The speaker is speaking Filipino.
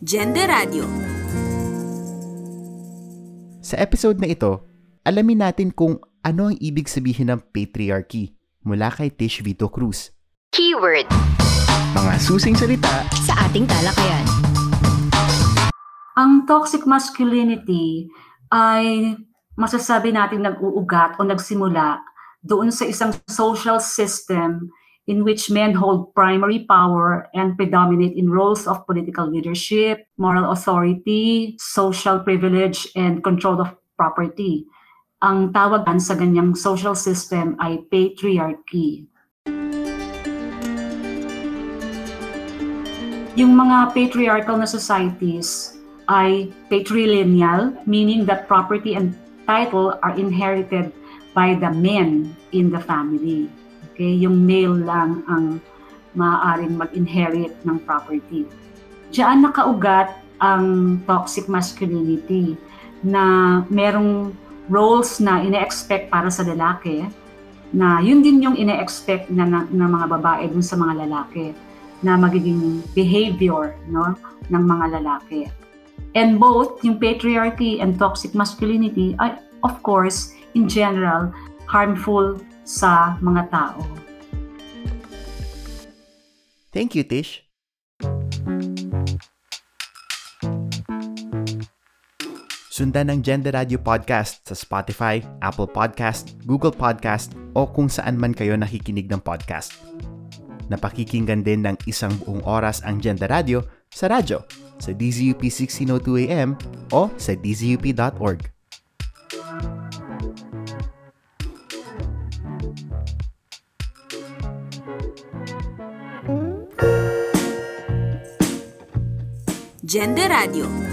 Gender Radio. Sa episode na ito, alamin natin kung ano ang ibig sabihin ng patriarchy mula kay Tish Vito Cruz. Keyword Mga susing salita sa ating talakayan. Ang toxic masculinity ay masasabi natin nag-uugat o nagsimula doon sa isang social system in which men hold primary power and predominate in roles of political leadership, moral authority, social privilege, and control of property. Ang tawagan sa ganyang social system ay patriarchy. Yung mga patriarchal na societies ay patrilineal, meaning that property and title are inherited by the men in the family. Okay, yung male lang ang maaaring mag-inherit ng property. Diyan nakaugat ang toxic masculinity na merong roles na ine-expect para sa lalaki na yun din yung ine-expect na, na, na mga babae dun sa mga lalaki na magiging behavior no ng mga lalaki. And both yung patriarchy and toxic masculinity ay of course in general harmful sa mga tao. Thank you, Tish. Sundan ang Gender Radio Podcast sa Spotify, Apple Podcast, Google Podcast o kung saan man kayo nakikinig ng podcast. Napakikinggan din ng isang buong oras ang Gender Radio sa radyo sa DZUP 1602 AM o sa dzup.org. Gender Radio.